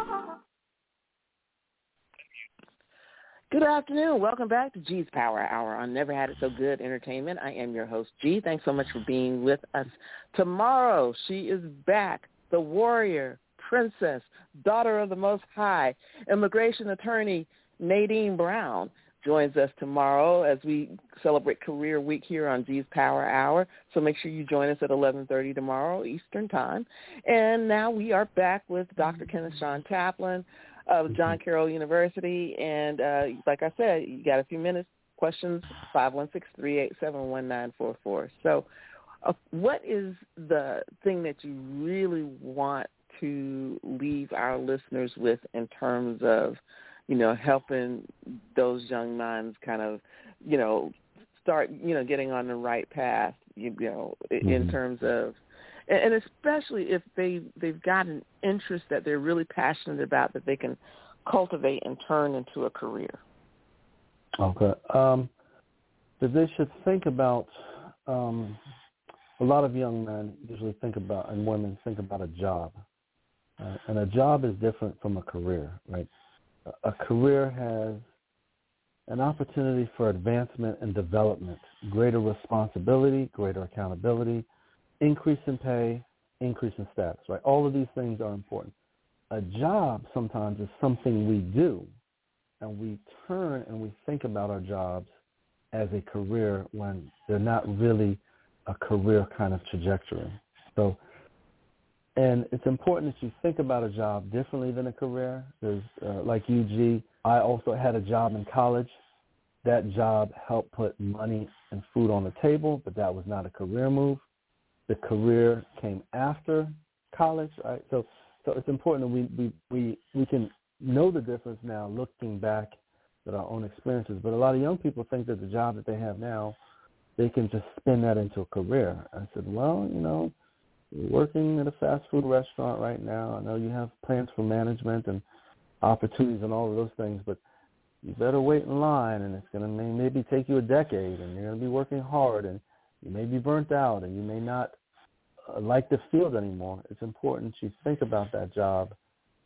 Good afternoon. Welcome back to G's Power Hour on Never Had It So Good Entertainment. I am your host, G. Thanks so much for being with us. Tomorrow, she is back, the warrior, princess, daughter of the Most High, immigration attorney Nadine Brown joins us tomorrow as we celebrate Career Week here on G's Power Hour. So make sure you join us at 11:30 tomorrow Eastern Time. And now we are back with Dr. Kenneth Sean Chaplin of John. Carroll University. And uh, like I said, you got a few minutes. Questions, five one six three eight seven one nine four four. So uh, what is the thing that you really want to leave our listeners with in terms of, you know, helping those young minds kind of, you know, start, you know, getting on the right path, you, you know, mm-hmm. in terms of and especially if they they've got an interest that they're really passionate about that they can cultivate and turn into a career. Okay. Um, that they should think about. Um, a lot of young men usually think about, and women think about a job, uh, and a job is different from a career, right? A career has an opportunity for advancement and development, greater responsibility, greater accountability, increase in pay, increase in status, right? All of these things are important. A job sometimes is something we do, and we turn and we think about our jobs as a career when they're not really a career kind of trajectory. So, and it's important that you think about a job differently than a career. There's, uh, like you, G, I also had a job in college. That job helped put money and food on the table, but that was not a career move the career came after college, right? So so it's important that we we we, we can know the difference now looking back at our own experiences. But a lot of young people think that the job that they have now, they can just spin that into a career. I said, well, you know, you're working at a fast food restaurant right now. I know you have plans for management and opportunities and all of those things, but you better wait in line and it's going to maybe take you a decade and you're going to be working hard and you may be burnt out and you may not uh, like the field anymore. It's important you think about that job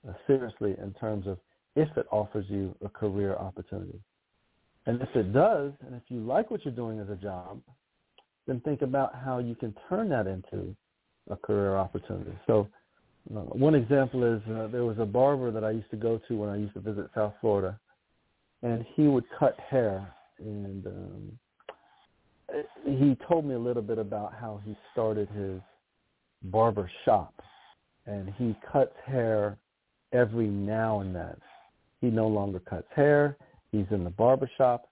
uh, seriously in terms of if it offers you a career opportunity. And if it does, and if you like what you're doing as a job, then think about how you can turn that into a career opportunity. So uh, one example is uh, there was a barber that I used to go to when I used to visit South Florida, and he would cut hair. And um, he told me a little bit about how he started his barber shop, and he cuts hair every now and then. He no longer cuts hair. He's in the barber shop.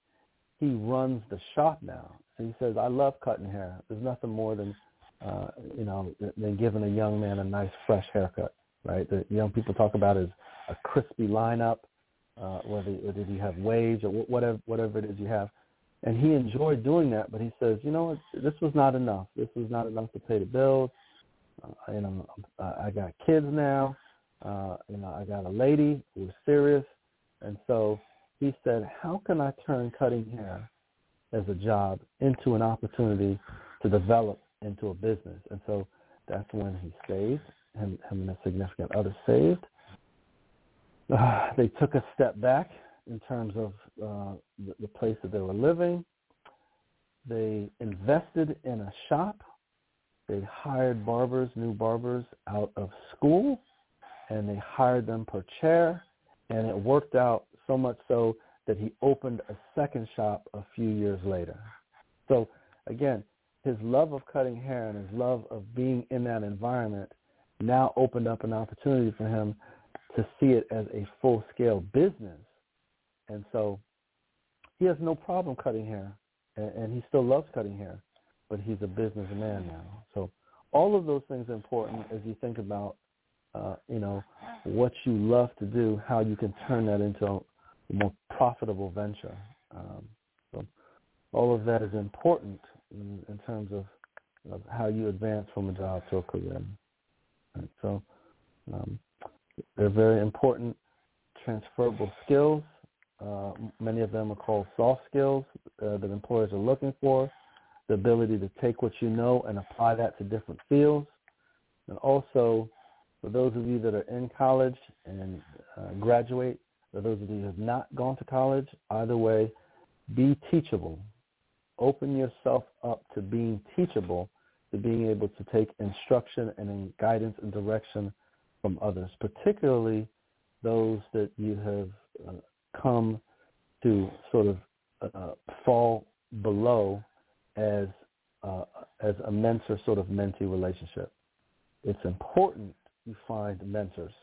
He runs the shop now. So he says, I love cutting hair. There's nothing more than uh, you know, than giving a young man a nice fresh haircut, right? The young people talk about is a crispy lineup, uh, whether, whether you have waves or whatever whatever it is you have. And he enjoyed doing that, but he says, you know, this was not enough. This was not enough to pay the bills. Uh, you know, I got kids now. Uh, you know, I got a lady who's serious, and so he said, how can I turn cutting hair as a job into an opportunity to develop into a business. And so that's when he saved, him, him and a significant other saved. Uh, they took a step back in terms of uh, the, the place that they were living. They invested in a shop. They hired barbers, new barbers out of school, and they hired them per chair. And it worked out so much so that he opened a second shop a few years later. So again, his love of cutting hair and his love of being in that environment now opened up an opportunity for him to see it as a full-scale business. And so he has no problem cutting hair, and, and he still loves cutting hair, but he's a businessman now. So all of those things are important as you think about, uh, you know, what you love to do, how you can turn that into a more profitable venture. Um, so all of that is important in, in terms of, of, how you advance from a job to a career. Right? So um, they're very important transferable skills. Uh, many of them are called soft skills uh, that employers are looking for. The ability to take what you know and apply that to different fields. And also, for those of you that are in college and uh, graduate, for those of you who have not gone to college, either way, be teachable open yourself up to being teachable, to being able to take instruction and guidance and direction from others, particularly those that you have uh, come to sort of uh, fall below as uh, as a mentor sort of mentee relationship. It's important you find mentors.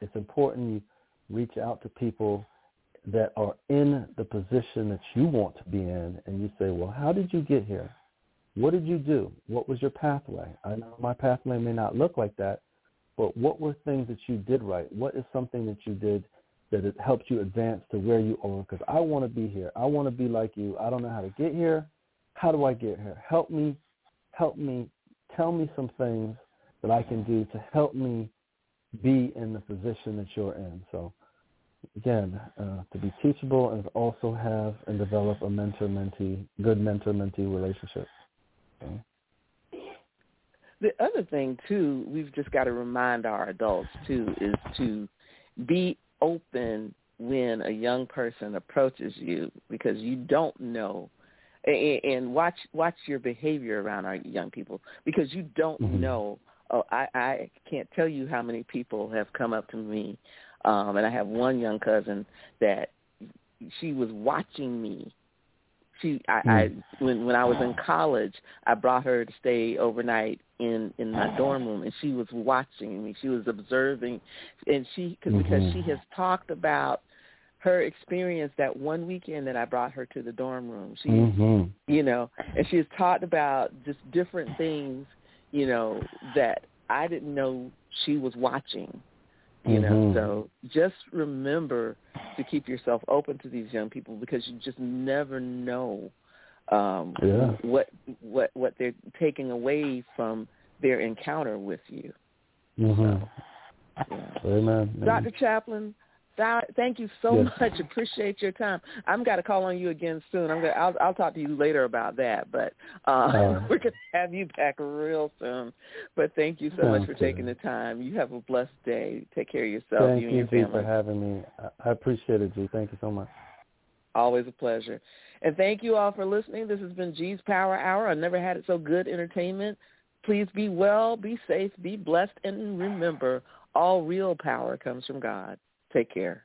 It's important you reach out to people that are in the position that you want to be in and you say, well, how did you get here? What did you do? What was your pathway? I know my pathway may not look like that, but what were things that you did right? What is something that you did that it helps you advance to where you are? Because I want to be here. I want to be like you. I don't know how to get here. How do I get here? Help me. Help me. Tell me some things that I can do to help me be in the position that you're in. So again, uh, to be teachable and also have and develop a mentor-mentee, good mentor-mentee relationship. Okay. The other thing too, we've just got to remind our adults too, is to be open when a young person approaches you because you don't know and watch watch your behavior around our young people because you don't mm-hmm. know oh i i can't tell you how many people have come up to me um, and I have one young cousin that she was watching me. She, I, mm. I, hmm. when when I was in college, I brought her to stay overnight in in my dorm room, and she was watching me. She was observing, and she cause, mm-hmm. because she has talked about her experience that one weekend that I brought her to the dorm room. She, mm-hmm. you know, and she has talked about just different things, you know, that I didn't know she was watching you know mm-hmm. so just remember to keep yourself open to these young people because you just never know um yeah. what what what they're taking away from their encounter with you mm-hmm. so, yeah. Amen. dr Chaplin Thank you so yes. much. Appreciate your time. I'm got to call on you again soon. I'm gonna. I'll, I'll talk to you later about that. But uh, uh, we're gonna have you back real soon. But thank you so much for taking the time. You have a blessed day. Take care of yourself. Thank you, and your family. for having me. I appreciate it, G. Thank you so much. Always a pleasure. And thank you all for listening. This has been G's Power Hour. I never had it so good entertainment. Please be well, be safe, be blessed, and remember, all real power comes from God. Take care.